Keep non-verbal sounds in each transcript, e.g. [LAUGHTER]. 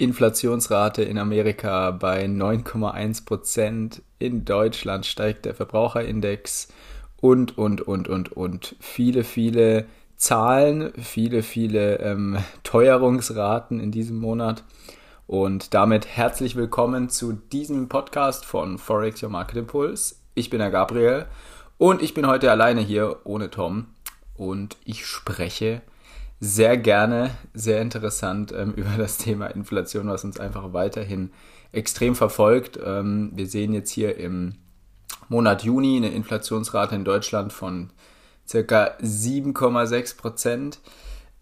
Inflationsrate in Amerika bei 9,1 Prozent. In Deutschland steigt der Verbraucherindex und, und, und, und, und. Viele, viele Zahlen, viele, viele ähm, [LAUGHS] Teuerungsraten in diesem Monat. Und damit herzlich willkommen zu diesem Podcast von Forex Your Market Impulse. Ich bin der Gabriel und ich bin heute alleine hier ohne Tom und ich spreche sehr gerne, sehr interessant ähm, [LAUGHS] über das Thema Inflation, was uns einfach weiterhin extrem verfolgt. Ähm, wir sehen jetzt hier im Monat Juni eine Inflationsrate in Deutschland von circa 7,6 Prozent,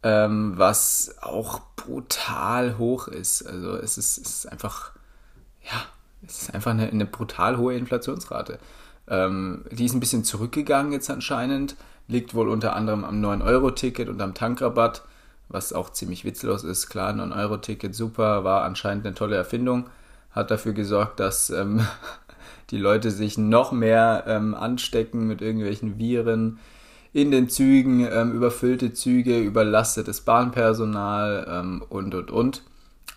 ähm, was auch brutal hoch ist. Also es ist, es ist einfach, ja, es ist einfach eine, eine brutal hohe Inflationsrate. Ähm, die ist ein bisschen zurückgegangen jetzt anscheinend liegt wohl unter anderem am 9-Euro-Ticket und am Tankrabatt, was auch ziemlich witzlos ist. Klar, 9-Euro-Ticket super, war anscheinend eine tolle Erfindung, hat dafür gesorgt, dass ähm, [LAUGHS] die Leute sich noch mehr ähm, anstecken mit irgendwelchen Viren in den Zügen, ähm, überfüllte Züge, überlastetes Bahnpersonal ähm, und und und.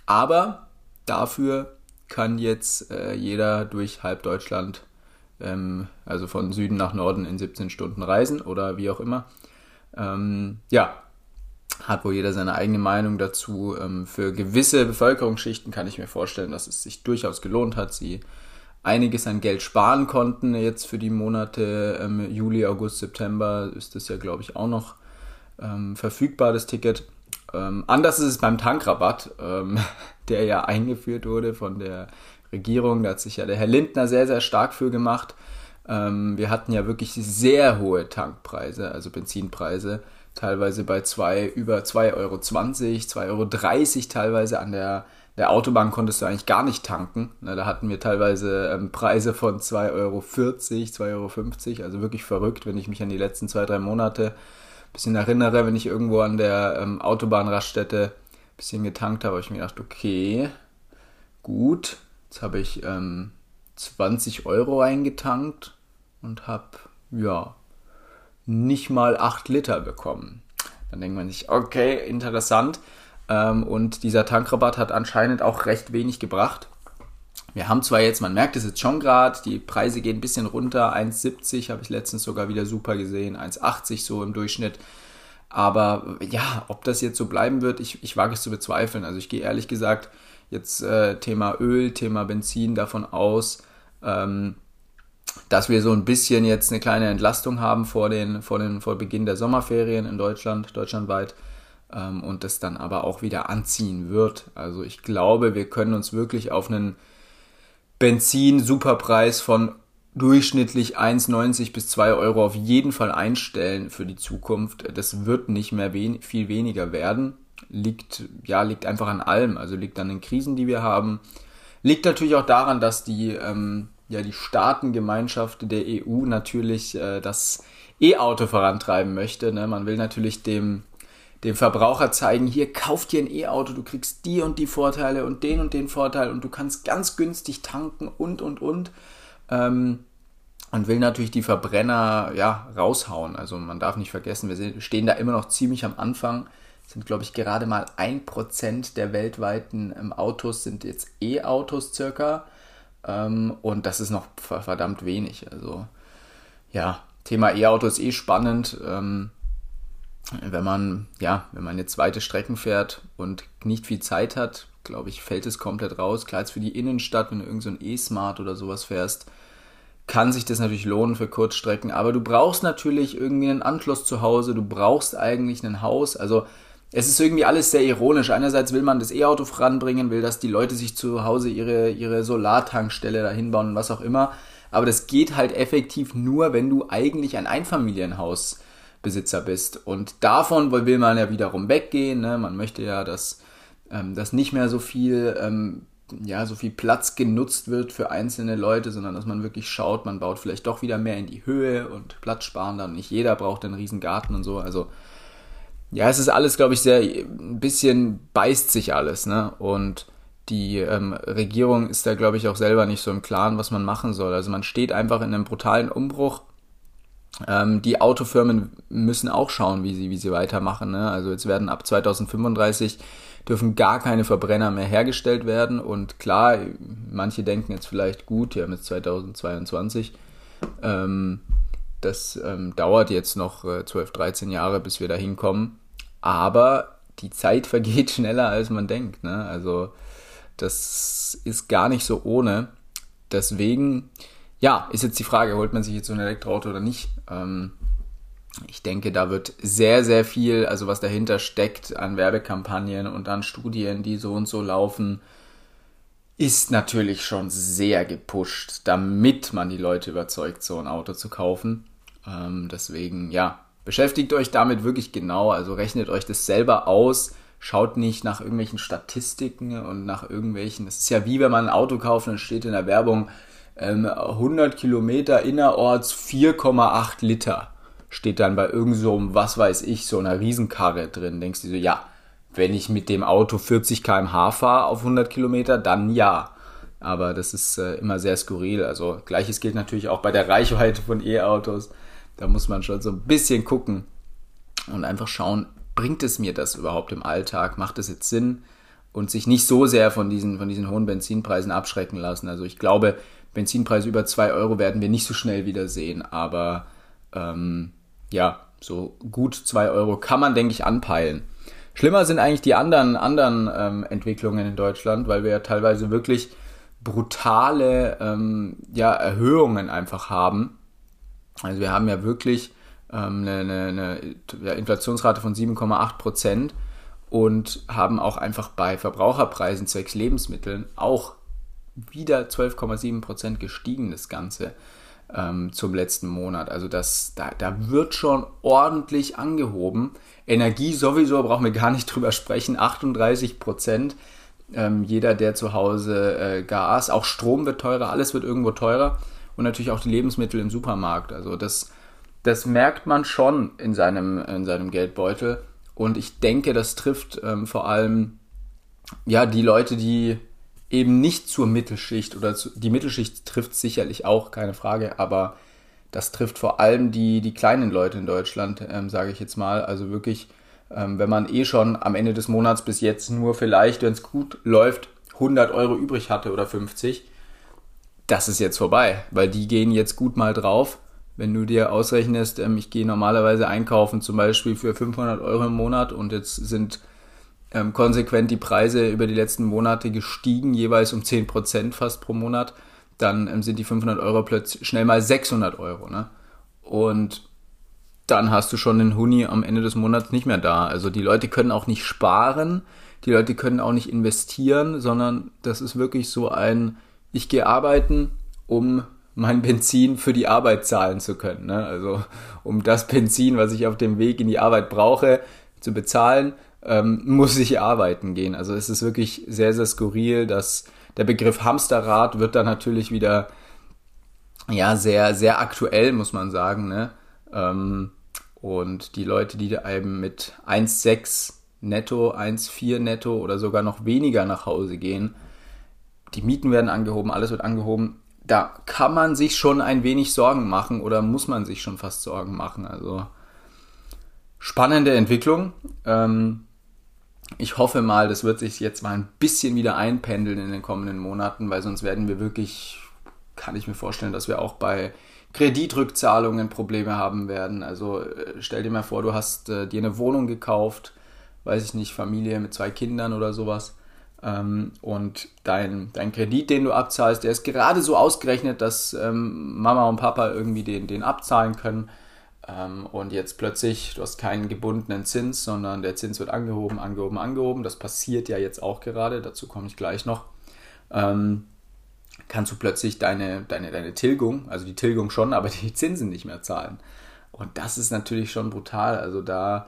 Aber dafür kann jetzt äh, jeder durch halb Deutschland ähm, also von Süden nach Norden in 17 Stunden reisen oder wie auch immer. Ähm, ja, hat wohl jeder seine eigene Meinung dazu. Ähm, für gewisse Bevölkerungsschichten kann ich mir vorstellen, dass es sich durchaus gelohnt hat, sie einiges an Geld sparen konnten. Jetzt für die Monate ähm, Juli, August, September ist das ja, glaube ich, auch noch ähm, verfügbar, das Ticket. Anders ist es beim Tankrabatt, [LAUGHS] der ja eingeführt wurde von der Regierung. Da hat sich ja der Herr Lindner sehr, sehr stark für gemacht. Ähm, wir hatten ja wirklich sehr hohe Tankpreise, also Benzinpreise, teilweise bei zwei, über 2,20 Euro, 2,30 Euro teilweise an der, der Autobahn konntest du eigentlich gar nicht tanken. Na, da hatten wir teilweise ähm, Preise von 2,40 Euro, 2,50 Euro, also wirklich verrückt, wenn ich mich an die letzten zwei, drei Monate ein bisschen erinnere, wenn ich irgendwo an der ähm, Autobahnraststätte ein bisschen getankt habe, habe ich mir gedacht, okay, gut, Jetzt habe ich ähm, 20 Euro eingetankt und habe, ja, nicht mal 8 Liter bekommen. Dann denkt man sich, okay, interessant. Ähm, und dieser Tankrabatt hat anscheinend auch recht wenig gebracht. Wir haben zwar jetzt, man merkt es jetzt schon gerade, die Preise gehen ein bisschen runter. 1,70 habe ich letztens sogar wieder super gesehen, 1,80 so im Durchschnitt. Aber ja, ob das jetzt so bleiben wird, ich, ich wage es zu bezweifeln. Also ich gehe ehrlich gesagt jetzt äh, Thema Öl, Thema Benzin davon aus, ähm, dass wir so ein bisschen jetzt eine kleine Entlastung haben vor, den, vor, den, vor Beginn der Sommerferien in Deutschland, deutschlandweit ähm, und das dann aber auch wieder anziehen wird. Also ich glaube, wir können uns wirklich auf einen Benzin-Superpreis von durchschnittlich 1,90 bis 2 Euro auf jeden Fall einstellen für die Zukunft. Das wird nicht mehr wen viel weniger werden liegt, ja, liegt einfach an allem. Also liegt an den Krisen, die wir haben. Liegt natürlich auch daran, dass die, ähm, ja, die Staatengemeinschaft der EU natürlich äh, das E-Auto vorantreiben möchte. Ne? Man will natürlich dem, dem Verbraucher zeigen, hier kauf dir ein E-Auto, du kriegst die und die Vorteile und den und den Vorteil und du kannst ganz günstig tanken und und und. Ähm, und will natürlich die Verbrenner ja raushauen. Also man darf nicht vergessen, wir stehen da immer noch ziemlich am Anfang sind, glaube ich, gerade mal ein Prozent der weltweiten ähm, Autos sind jetzt E-Autos circa. Ähm, und das ist noch verdammt wenig. Also ja, Thema E-Auto ist eh spannend. Ähm, wenn man, ja, wenn man jetzt weite Strecken fährt und nicht viel Zeit hat, glaube ich, fällt es komplett raus. Klar, jetzt für die Innenstadt, wenn du irgendein so E-Smart oder sowas fährst, kann sich das natürlich lohnen für Kurzstrecken. Aber du brauchst natürlich irgendwie einen Anschluss zu Hause, du brauchst eigentlich ein Haus. Also es ist irgendwie alles sehr ironisch. Einerseits will man das E-Auto voranbringen, will, dass die Leute sich zu Hause ihre, ihre Solartankstelle dahin bauen und was auch immer. Aber das geht halt effektiv nur, wenn du eigentlich ein Einfamilienhausbesitzer bist. Und davon will man ja wiederum weggehen. Ne? Man möchte ja, dass, ähm, dass nicht mehr so viel, ähm, ja, so viel Platz genutzt wird für einzelne Leute, sondern dass man wirklich schaut, man baut vielleicht doch wieder mehr in die Höhe und Platz sparen dann. Nicht jeder braucht einen riesen Garten und so. Also ja, es ist alles, glaube ich, sehr, ein bisschen beißt sich alles, ne? Und die ähm, Regierung ist da, glaube ich, auch selber nicht so im Klaren, was man machen soll. Also man steht einfach in einem brutalen Umbruch. Ähm, die Autofirmen müssen auch schauen, wie sie, wie sie weitermachen. Ne? Also jetzt werden ab 2035 dürfen gar keine Verbrenner mehr hergestellt werden. Und klar, manche denken jetzt vielleicht gut, haben jetzt 2022, ähm, das ähm, dauert jetzt noch äh, 12, 13 Jahre, bis wir da hinkommen. Aber die Zeit [LAUGHS] vergeht schneller, als man denkt. Ne? Also das ist gar nicht so ohne. Deswegen, ja, ist jetzt die Frage, holt man sich jetzt so ein Elektroauto oder nicht? Ähm, ich denke, da wird sehr, sehr viel, also was dahinter steckt an Werbekampagnen und an Studien, die so und so laufen, ist natürlich schon sehr gepusht, damit man die Leute überzeugt, so ein Auto zu kaufen. Ähm, deswegen, ja, beschäftigt euch damit wirklich genau, also rechnet euch das selber aus. Schaut nicht nach irgendwelchen Statistiken und nach irgendwelchen. Es ist ja wie wenn man ein Auto kauft und steht in der Werbung ähm, 100 Kilometer innerorts 4,8 Liter steht dann bei irgend so was weiß ich, so einer Riesenkarre drin. Denkst du so, ja, wenn ich mit dem Auto 40 km/h fahre auf 100 Kilometer, dann ja. Aber das ist äh, immer sehr skurril. Also gleiches gilt natürlich auch bei der Reichweite von E-Autos. Da muss man schon so ein bisschen gucken und einfach schauen, bringt es mir das überhaupt im Alltag? Macht es jetzt Sinn? Und sich nicht so sehr von diesen, von diesen hohen Benzinpreisen abschrecken lassen. Also ich glaube, Benzinpreise über 2 Euro werden wir nicht so schnell wieder sehen, aber ähm, ja, so gut 2 Euro kann man, denke ich, anpeilen. Schlimmer sind eigentlich die anderen, anderen ähm, Entwicklungen in Deutschland, weil wir ja teilweise wirklich brutale ähm, ja, Erhöhungen einfach haben. Also wir haben ja wirklich ähm, eine, eine, eine Inflationsrate von 7,8 Prozent und haben auch einfach bei Verbraucherpreisen zwecks Lebensmitteln auch wieder 12,7 Prozent gestiegen, das Ganze ähm, zum letzten Monat. Also das, da, da wird schon ordentlich angehoben. Energie sowieso, brauchen wir gar nicht [LAUGHS] drüber sprechen, 38 Prozent. Ähm, jeder, der zu Hause äh, Gas, auch Strom wird teurer, alles wird irgendwo teurer und natürlich auch die Lebensmittel im Supermarkt. Also das, das merkt man schon in seinem, in seinem Geldbeutel und ich denke, das trifft ähm, vor allem ja die Leute, die eben nicht zur Mittelschicht oder zu, die Mittelschicht trifft sicherlich auch, keine Frage, aber das trifft vor allem die, die kleinen Leute in Deutschland, ähm, sage ich jetzt mal. Also wirklich, ähm, wenn man eh schon am Ende des Monats bis jetzt nur vielleicht, wenn es gut läuft, 100 Euro übrig hatte oder 50, das ist jetzt vorbei, weil die gehen jetzt gut mal drauf. Wenn du dir ausrechnest, ähm, ich gehe normalerweise einkaufen, zum Beispiel für 500 Euro im Monat und jetzt sind ähm, konsequent die Preise über die letzten Monate gestiegen, jeweils um 10% fast pro Monat, dann ähm, sind die 500 Euro plötzlich schnell mal 600 Euro. Ne? Und dann hast du schon den Huni am Ende des Monats nicht mehr da. Also die Leute können auch nicht sparen, die Leute können auch nicht investieren, sondern das ist wirklich so ein, ich gehe arbeiten, um mein Benzin für die Arbeit zahlen zu können. Ne? Also um das Benzin, was ich auf dem Weg in die Arbeit brauche, zu bezahlen, ähm, muss ich arbeiten gehen. Also es ist wirklich sehr, sehr skurril, dass der Begriff Hamsterrad wird dann natürlich wieder ja sehr, sehr aktuell, muss man sagen. Ne? Ähm, und die Leute, die da eben mit 1,6 netto, 1,4 netto oder sogar noch weniger nach Hause gehen, die Mieten werden angehoben, alles wird angehoben. Da kann man sich schon ein wenig Sorgen machen oder muss man sich schon fast Sorgen machen. Also spannende Entwicklung. Ähm, ich hoffe mal, das wird sich jetzt mal ein bisschen wieder einpendeln in den kommenden Monaten, weil sonst werden wir wirklich, kann ich mir vorstellen, dass wir auch bei Kreditrückzahlungen Probleme haben werden. Also äh, stell dir mal vor, du hast äh, dir eine Wohnung gekauft, weiß ich nicht, Familie mit zwei Kindern oder sowas. Ähm, und dein, dein Kredit, den du abzahlst, der ist gerade so ausgerechnet, dass ähm, Mama und Papa irgendwie den, den abzahlen können. Ähm, und jetzt plötzlich, du hast keinen gebundenen Zins, sondern der Zins wird angehoben, angehoben, angehoben. Das passiert ja jetzt auch gerade, dazu komme ich gleich noch. Kannst du plötzlich deine, deine, deine Tilgung, also die Tilgung schon, aber die Zinsen nicht mehr zahlen. Und das ist natürlich schon brutal. Also da,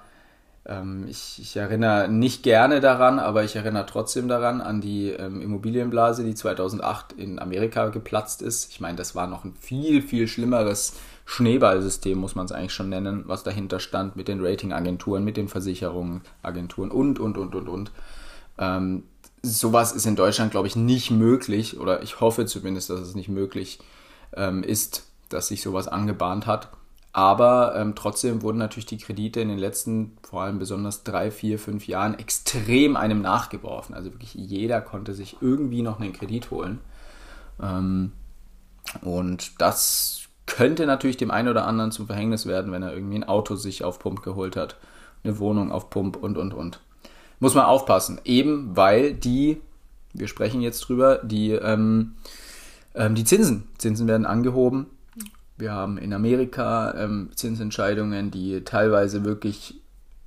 ähm, ich, ich, erinnere nicht gerne daran, aber ich erinnere trotzdem daran, an die ähm, Immobilienblase, die 2008 in Amerika geplatzt ist. Ich meine, das war noch ein viel, viel schlimmeres Schneeballsystem, muss man es eigentlich schon nennen, was dahinter stand mit den Ratingagenturen, mit den Versicherungsagenturen und, und, und, und, und. Ähm, sowas ist in Deutschland, glaube ich, nicht möglich, oder ich hoffe zumindest, dass es nicht möglich ähm, ist, dass sich sowas angebahnt hat. Aber ähm, trotzdem wurden natürlich die Kredite in den letzten, vor allem besonders drei, vier, fünf Jahren extrem einem nachgeworfen. Also wirklich jeder konnte sich irgendwie noch einen Kredit holen. Ähm, und das könnte natürlich dem einen oder anderen zum Verhängnis werden, wenn er irgendwie ein Auto sich auf Pump geholt hat, eine Wohnung auf Pump und, und, und. Muss man aufpassen, eben weil die, wir sprechen jetzt drüber, die, ähm, ähm, die Zinsen, Zinsen werden angehoben. Wir haben in Amerika ähm, Zinsentscheidungen, die teilweise wirklich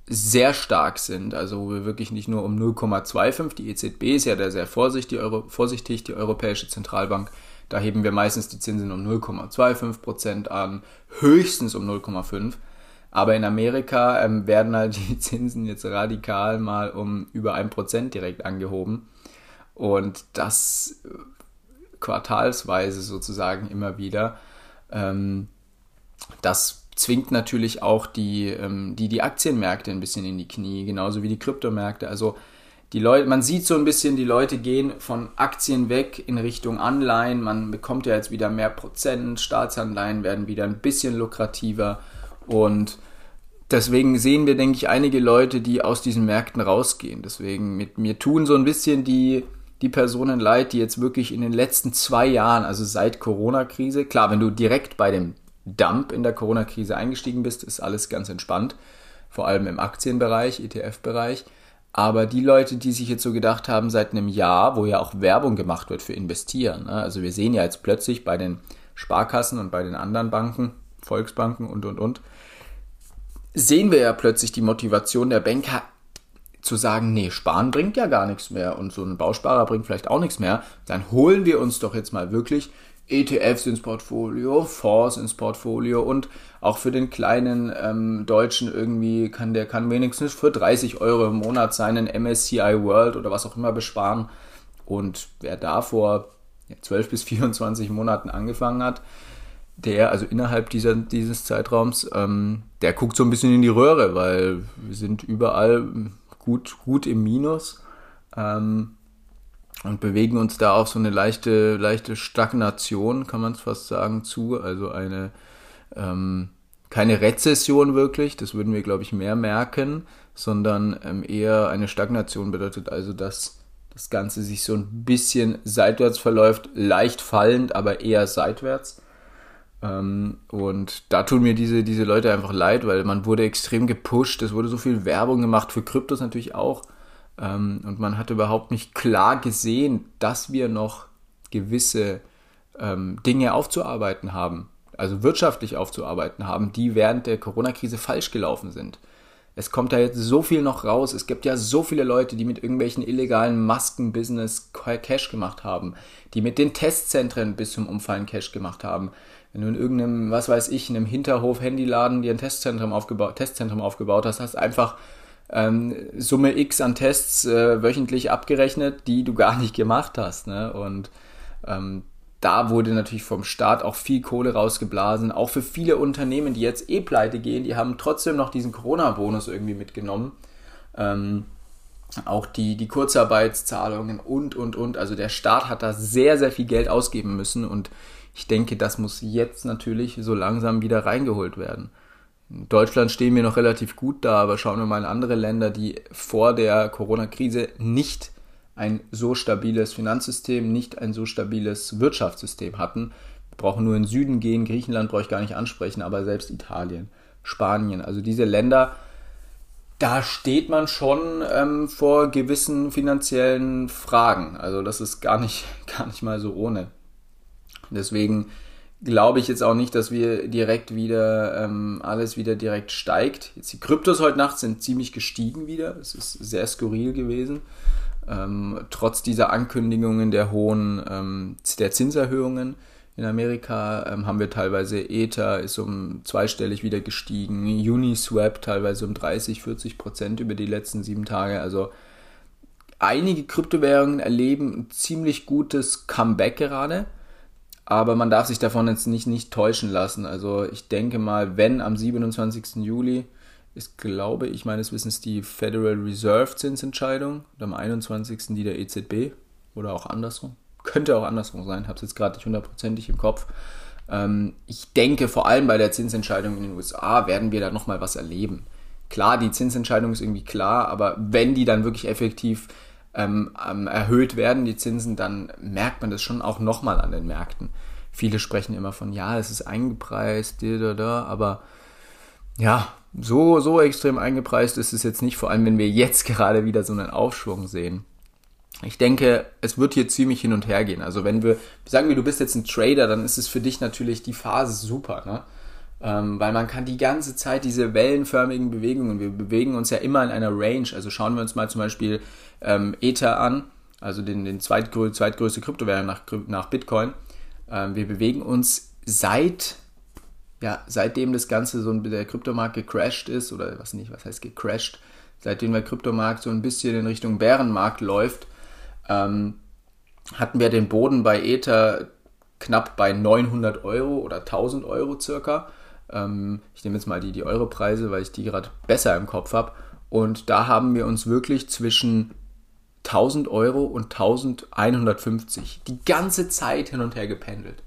sehr stark sind, also wo wir wirklich nicht nur um 0,25, die EZB ist ja da sehr vorsichtig, die, Euro, vorsichtig, die Europäische Zentralbank, da heben wir meistens die Zinsen um 0,25% an, höchstens um 0,5%. Aber in Amerika ähm, werden halt die [LAUGHS] Zinsen jetzt radikal mal um über 1% direkt angehoben. Und das äh, quartalsweise sozusagen immer wieder. Ähm, das zwingt natürlich auch die, ähm, die, die Aktienmärkte ein bisschen in die Knie, genauso wie die Kryptomärkte. Also die Leute, man sieht so ein bisschen, die Leute gehen von Aktien weg in Richtung Anleihen. Man bekommt ja jetzt wieder mehr Prozent. Staatsanleihen werden wieder ein bisschen lukrativer. Und deswegen sehen wir, denke ich, einige Leute, die aus diesen Märkten rausgehen. Deswegen mit mir tun so ein bisschen die, die Personen leid, die jetzt wirklich in den letzten zwei Jahren, also seit Corona-Krise, klar, wenn du direkt bei dem Dump in der Corona-Krise eingestiegen bist, ist alles ganz entspannt. Vor allem im Aktienbereich, ETF-Bereich. Aber die Leute, die sich jetzt so gedacht haben, seit einem Jahr, wo ja auch Werbung gemacht wird für Investieren, ne? also wir sehen ja jetzt plötzlich bei den Sparkassen und bei den anderen Banken, Volksbanken und, und, und, sehen wir ja plötzlich die Motivation der Banker zu sagen, nee, sparen bringt ja gar nichts mehr und so ein Bausparer bringt vielleicht auch nichts mehr, dann holen wir uns doch jetzt mal wirklich ETFs ins Portfolio, Fonds ins Portfolio und auch für den kleinen ähm, Deutschen irgendwie kann der kann wenigstens für 30 Euro im Monat seinen MSCI World oder was auch immer besparen. Und wer da vor 12 bis 24 Monaten angefangen hat, der, also innerhalb dieser, dieses Zeitraums, ähm, der guckt so ein bisschen in die Röhre, weil wir sind überall gut, gut im Minus. Ähm, und bewegen uns da auf so eine leichte, leichte Stagnation, kann man es fast sagen, zu. Also eine ähm, keine Rezession wirklich, das würden wir, glaube ich, mehr merken, sondern ähm, eher eine Stagnation bedeutet also, dass das Ganze sich so ein bisschen seitwärts verläuft, leicht fallend, aber eher seitwärts. Ähm, und da tun mir diese, diese Leute einfach leid, weil man wurde extrem gepusht, es wurde so viel Werbung gemacht, für Kryptos natürlich auch. Ähm, und man hat überhaupt nicht klar gesehen, dass wir noch gewisse ähm, Dinge aufzuarbeiten haben, also wirtschaftlich aufzuarbeiten haben, die während der Corona-Krise falsch gelaufen sind. Es kommt da jetzt so viel noch raus. Es gibt ja so viele Leute, die mit irgendwelchen illegalen Masken-Business Cash gemacht haben, die mit den Testzentren bis zum Umfallen Cash gemacht haben. Wenn du in irgendeinem, was weiß ich, in einem Hinterhof-Handyladen dir ein Testzentrum aufgebaut, Testzentrum aufgebaut hast, hast einfach ähm, Summe X an Tests äh, wöchentlich abgerechnet, die du gar nicht gemacht hast. Ne? Und ähm, da wurde natürlich vom Staat auch viel Kohle rausgeblasen. Auch für viele Unternehmen, die jetzt eh pleite gehen, die haben trotzdem noch diesen Corona-Bonus irgendwie mitgenommen. Ähm, auch die, die Kurzarbeitszahlungen und, und, und. Also der Staat hat da sehr, sehr viel Geld ausgeben müssen und ich denke, das muss jetzt natürlich so langsam wieder reingeholt werden. In Deutschland stehen wir noch relativ gut da, aber schauen wir mal in andere Länder, die vor der Corona-Krise nicht ein so stabiles Finanzsystem, nicht ein so stabiles Wirtschaftssystem hatten. Wir brauchen nur in den Süden gehen, Griechenland brauche ich gar nicht ansprechen, aber selbst Italien, Spanien, also diese Länder, da steht man schon ähm, vor gewissen finanziellen Fragen. Also das ist gar nicht, [LAUGHS] gar nicht mal so ohne. Deswegen glaube ich jetzt auch nicht, dass wir direkt wieder ähm, alles wieder direkt steigt. Jetzt die Kryptos heute Nacht sind ziemlich gestiegen wieder. Es ist sehr skurril gewesen. Ähm, trotz dieser Ankündigungen der hohen ähm, der Zinserhöhungen in Amerika ähm, haben wir teilweise Ether ist um zweistellig wieder gestiegen, Uniswap teilweise um 30, 40 Prozent über die letzten sieben Tage. Also einige Kryptowährungen erleben ein ziemlich gutes Comeback gerade. Aber man darf sich davon jetzt nicht, nicht täuschen lassen. Also ich denke mal, wenn am 27. Juli ist, glaube ich, meines Wissens die Federal Reserve Zinsentscheidung und am 21. die der EZB oder auch andersrum. Könnte auch andersrum sein, habe es jetzt gerade nicht hundertprozentig im Kopf. Ähm, ich denke, vor allem bei der Zinsentscheidung in den USA werden wir da nochmal was erleben. Klar, die Zinsentscheidung ist irgendwie klar, aber wenn die dann wirklich effektiv ähm, ähm, erhöht werden, die Zinsen, dann merkt man das schon auch nochmal an den Märkten. Viele sprechen immer von, ja, es ist eingepreist, da, da, aber ja, so, so extrem eingepreist ist es jetzt nicht, vor allem wenn wir jetzt gerade wieder so einen Aufschwung sehen. Ich denke, es wird hier ziemlich hin und her gehen. Also wenn wir, sagen wir, du bist jetzt ein Trader, dann ist es für dich natürlich die Phase super, ne? Ähm, weil man kann die ganze Zeit diese wellenförmigen Bewegungen, wir bewegen uns ja immer in einer Range. Also schauen wir uns mal zum Beispiel ähm, Ether an, also den, den zweitgrö zweitgrößte Kryptowährung nach, nach Bitcoin. Ähm, wir bewegen uns seit, ja, seitdem das Ganze so der Kryptomarkt gecrashed ist, oder was nicht, was heißt gecrashed, seitdem der Kryptomarkt so ein bisschen in Richtung Bärenmarkt läuft, ähm, hatten wir den Boden bei Ether knapp bei 900 Euro oder 1000 Euro circa. Ähm, ich nehme jetzt mal die, die Euro-Preise, weil ich die gerade besser im Kopf habe. Und da haben wir uns wirklich zwischen 1000 Euro und 1150 die ganze Zeit hin und her gependelt.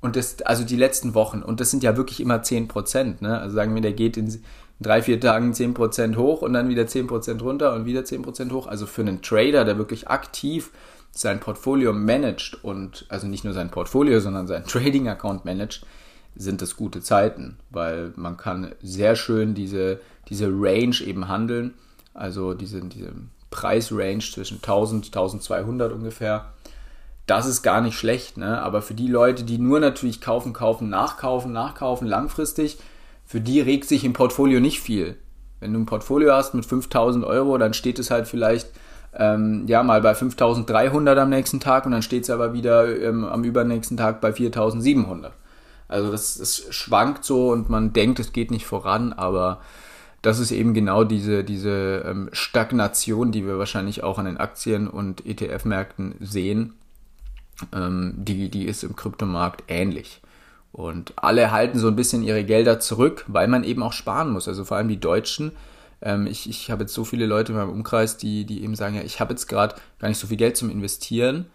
Und das, also die letzten Wochen. Und das sind ja wirklich immer 10 Prozent. Ne? Also sagen wir, der geht in drei, vier Tagen 10 Prozent hoch und dann wieder 10 Prozent runter und wieder 10 Prozent hoch. Also für einen Trader, der wirklich aktiv sein Portfolio managt und also nicht nur sein Portfolio, sondern sein Trading-Account managt, sind das gute Zeiten, weil man kann sehr schön diese, diese Range eben handeln, also diese, diese Preisrange zwischen 1000 1200 ungefähr. Das ist gar nicht schlecht, ne? aber für die Leute, die nur natürlich kaufen, kaufen, nachkaufen, nachkaufen, langfristig, für die regt sich im Portfolio nicht viel. Wenn du ein Portfolio hast mit 5000 Euro, dann steht es halt vielleicht ähm, ja mal bei 5300 am nächsten Tag und dann steht es aber wieder ähm, am übernächsten Tag bei 4700. Also das, das schwankt so und man denkt, es geht nicht voran, aber das ist eben genau diese, diese ähm, Stagnation, die wir wahrscheinlich auch an den Aktien- und ETF-Märkten sehen. Ähm, die, die ist im Kryptomarkt ähnlich. Und alle halten so ein bisschen ihre Gelder zurück, weil man eben auch sparen muss. Also vor allem die Deutschen. Ähm, ich ich habe jetzt so viele Leute in meinem Umkreis, die, die eben sagen, ja, ich habe jetzt gerade gar nicht so viel Geld zum Investieren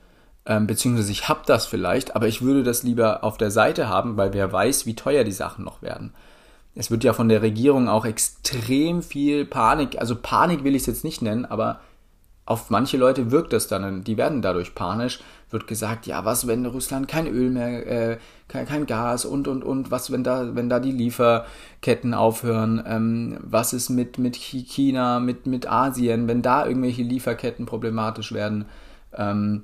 ähm, beziehungsweise ich habe das vielleicht, aber ich würde das lieber auf der Seite haben, weil wer weiß, wie teuer die Sachen noch werden. Es wird ja von der Regierung auch extrem viel Panik, also Panik will ich es jetzt nicht nennen, aber auf manche Leute wirkt das dann, die werden dadurch panisch, wird gesagt, ja, was, wenn Russland kein Öl mehr, äh, kein, kein, Gas und, und, und, was, wenn da, wenn da die Lieferketten aufhören, ähm, was ist mit, mit China, mit, mit Asien, wenn da irgendwelche Lieferketten problematisch werden, ähm,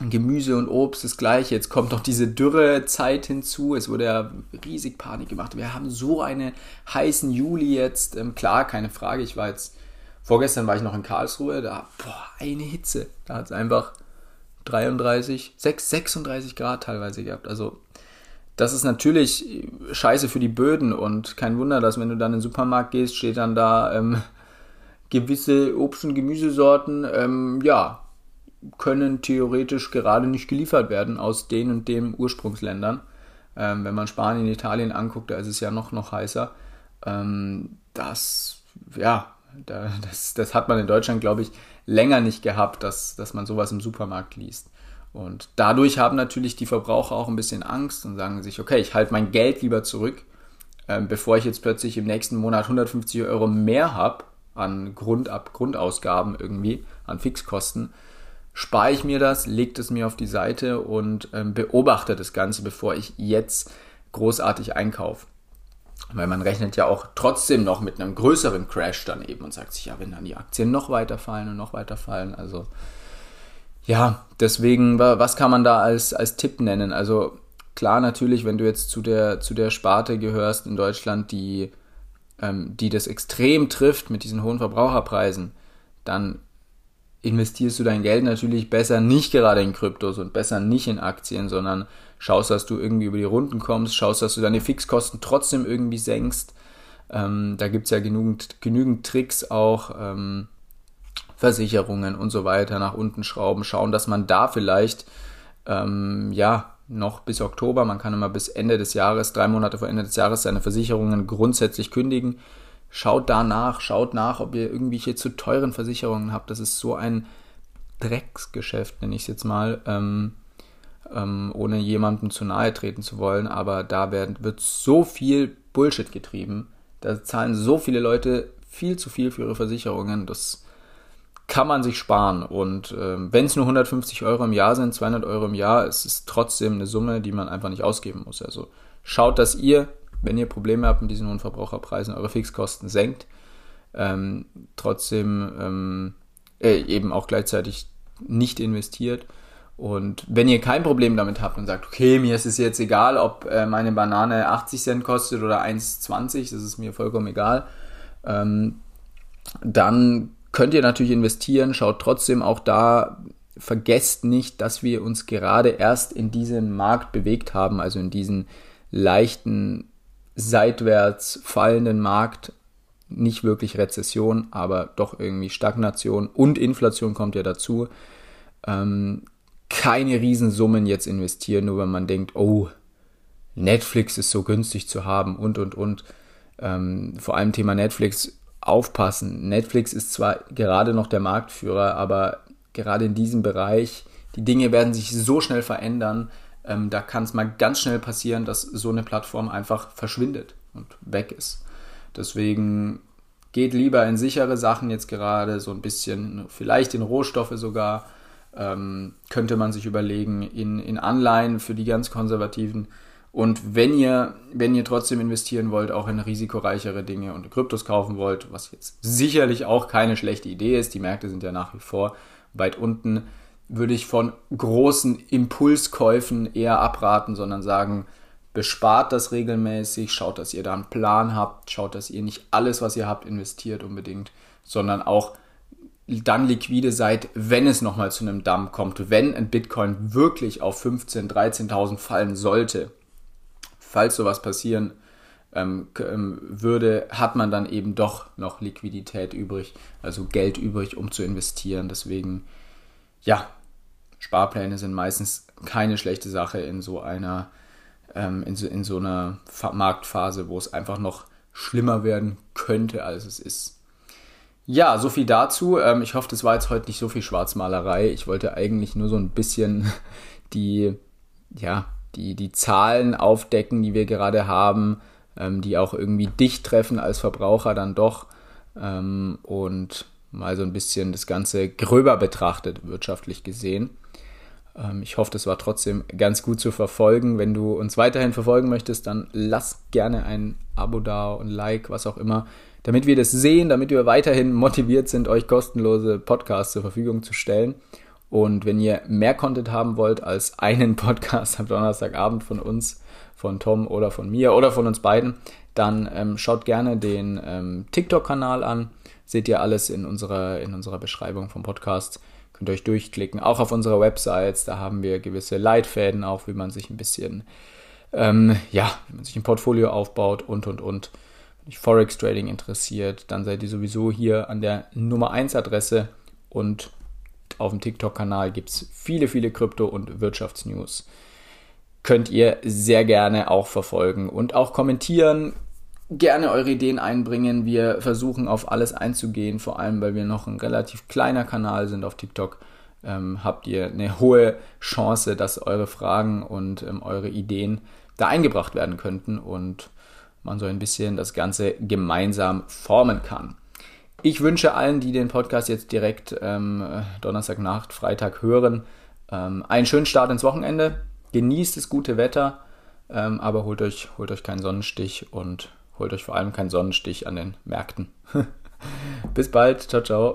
Gemüse und Obst das gleiche. Jetzt kommt noch diese Dürrezeit hinzu. Es wurde ja riesig Panik gemacht. Wir haben so einen heißen Juli jetzt. Ähm, klar, keine Frage. Ich war jetzt, vorgestern war ich noch in Karlsruhe. Da, boah, eine Hitze. Da hat es einfach 33, 6, 36 Grad teilweise gehabt. Also, das ist natürlich scheiße für die Böden und kein Wunder, dass wenn du dann in den Supermarkt gehst, steht dann da ähm, [LAUGHS] gewisse Obst- und Gemüsesorten, ähm, ja, können theoretisch gerade nicht geliefert werden aus den und den Ursprungsländern. Ähm, wenn man Spanien, Italien anguckt, da ist es ja noch, noch heißer. Ähm, das, ja, da, das, das hat man in Deutschland, glaube ich, länger nicht gehabt, dass, dass man sowas im Supermarkt liest. Und dadurch haben natürlich die Verbraucher auch ein bisschen Angst und sagen sich, okay, ich halte mein Geld lieber zurück, ähm, bevor ich jetzt plötzlich im nächsten Monat 150 Euro mehr habe an Grundab Grundausgaben irgendwie, an Fixkosten, spare ich mir das, lege es mir auf die Seite und ähm, beobachte das Ganze, bevor ich jetzt großartig einkaufe. Weil man rechnet ja auch trotzdem noch mit einem größeren Crash dann eben und sagt sich, ja, wenn dann die Aktien noch weiter fallen und noch weiter fallen, also ja, deswegen, was kann man da als, als Tipp nennen? Also klar, natürlich, wenn du jetzt zu der, zu der Sparte gehörst in Deutschland, die, ähm, die das extrem trifft mit diesen hohen Verbraucherpreisen, dann investierst du dein Geld natürlich besser nicht gerade in Kryptos und besser nicht in Aktien, sondern schaust, dass du irgendwie über die Runden kommst, schaust, dass du deine Fixkosten trotzdem irgendwie senkst. Ähm, da gibt es ja genügend, genügend Tricks auch, ähm, Versicherungen und so weiter nach unten schrauben, schauen, dass man da vielleicht, ähm, ja, noch bis Oktober, man kann immer bis Ende des Jahres, drei Monate vor Ende des Jahres seine Versicherungen grundsätzlich kündigen Schaut danach, schaut nach, ob ihr irgendwelche zu teuren Versicherungen habt. Das ist so ein Drecksgeschäft, nenne ich es jetzt mal. Ähm, ähm, ohne jemandem zu nahe treten zu wollen, aber da werden, wird so viel Bullshit getrieben. Da zahlen so viele Leute viel zu viel für ihre Versicherungen. Das kann man sich sparen. Und äh, wenn es nur 150 Euro im Jahr sind, 200 Euro im Jahr, ist es trotzdem eine Summe, die man einfach nicht ausgeben muss. Also schaut, dass ihr, wenn ihr Probleme habt mit diesen hohen Verbraucherpreisen, eure Fixkosten senkt. Ähm, trotzdem ähm, äh, eben auch gleichzeitig nicht investiert. Und wenn ihr kein Problem damit habt und sagt, okay, mir ist es jetzt egal, ob äh, meine Banane 80 Cent kostet oder 1,20, das ist mir vollkommen egal, ähm, dann könnt ihr natürlich investieren, schaut trotzdem auch da, vergesst nicht, dass wir uns gerade erst in diesen Markt bewegt haben, also in diesen leichten seitwärts fallenden Markt, nicht wirklich Rezession, aber doch irgendwie Stagnation und Inflation kommt ja dazu. Ähm, keine Riesensummen jetzt investieren, nur wenn man denkt, oh, Netflix ist so günstig zu haben und und und. Ähm, vor allem Thema Netflix aufpassen. Netflix ist zwar gerade noch der Marktführer, aber gerade in diesem Bereich, die Dinge werden sich so schnell verändern, ähm, da kann es mal ganz schnell passieren, dass so eine Plattform einfach verschwindet und weg ist. Deswegen geht lieber in sichere Sachen jetzt gerade, so ein bisschen, vielleicht in Rohstoffe sogar, ähm, könnte man sich überlegen, in, in Anleihen für die ganz Konservativen. Und wenn ihr, wenn ihr trotzdem investieren wollt, auch in risikoreichere Dinge und Kryptos kaufen wollt, was jetzt sicherlich auch keine schlechte Idee ist, die Märkte sind ja nach wie vor weit unten, würde ich von großen Impulskäufen eher abraten, sondern sagen, bespart das regelmäßig, schaut, dass ihr da einen Plan habt, schaut, dass ihr nicht alles, was ihr habt, investiert unbedingt, sondern auch dann liquide seid, wenn es nochmal zu einem Dump kommt, wenn ein Bitcoin wirklich auf 15.000, 13.000 fallen sollte, falls sowas passieren ähm, ähm, würde, hat man dann eben doch noch Liquidität übrig, also Geld übrig, um zu investieren. Deswegen, ja, Sparpläne sind meistens keine schlechte Sache in so einer, ähm, in, so, in so einer Marktphase, wo es einfach noch schlimmer werden könnte, als es ist. Ja, so viel dazu. Ähm, ich hoffe, das war jetzt heute nicht so viel Schwarzmalerei. Ich wollte eigentlich nur so ein bisschen [LAUGHS] die, ja, die, die Zahlen aufdecken, die wir gerade haben, ähm, die auch irgendwie dich treffen als Verbraucher dann doch ähm, und mal so ein bisschen das Ganze gröber betrachtet, wirtschaftlich gesehen. Ähm, ich hoffe, das war trotzdem ganz gut zu verfolgen. Wenn du uns weiterhin verfolgen möchtest, dann lass gerne ein Abo da und Like, was auch immer, damit wir das sehen, damit wir weiterhin motiviert sind, euch kostenlose Podcasts zur Verfügung zu stellen. Und wenn ihr mehr Content haben wollt als einen [LAUGHS] Podcast am Donnerstagabend von uns, von Tom oder von mir oder von uns beiden, dann ähm, schaut gerne den ähm, TikTok-Kanal an. Seht ihr alles in unserer, in unserer Beschreibung vom Podcast. Könnt ihr euch durchklicken. Auch auf unserer Website, da haben wir gewisse Leitfäden auch, wie man sich ein bisschen, ähm, ja, wie man sich ein Portfolio aufbaut und und und. Wenn euch Forex Trading interessiert, dann seid ihr sowieso hier an der Nummer 1 Adresse und auf dem TikTok-Kanal gibt es viele, viele Krypto- und Wirtschaftsnews. Könnt ihr sehr gerne auch verfolgen und auch kommentieren gerne eure Ideen einbringen. Wir versuchen auf alles einzugehen, vor allem weil wir noch ein relativ kleiner Kanal sind auf TikTok. Ähm, habt ihr eine hohe Chance, dass eure Fragen und ähm, eure Ideen da eingebracht werden könnten und man so ein bisschen das Ganze gemeinsam formen kann. Ich wünsche allen, die den Podcast jetzt direkt ähm, Donnerstagnacht, Freitag hören, ähm, einen schönen Start ins Wochenende. Genießt das gute Wetter, ähm, aber holt euch, holt euch keinen Sonnenstich und Holt euch vor allem keinen Sonnenstich an den Märkten. [LAUGHS] Bis bald. Ciao, ciao.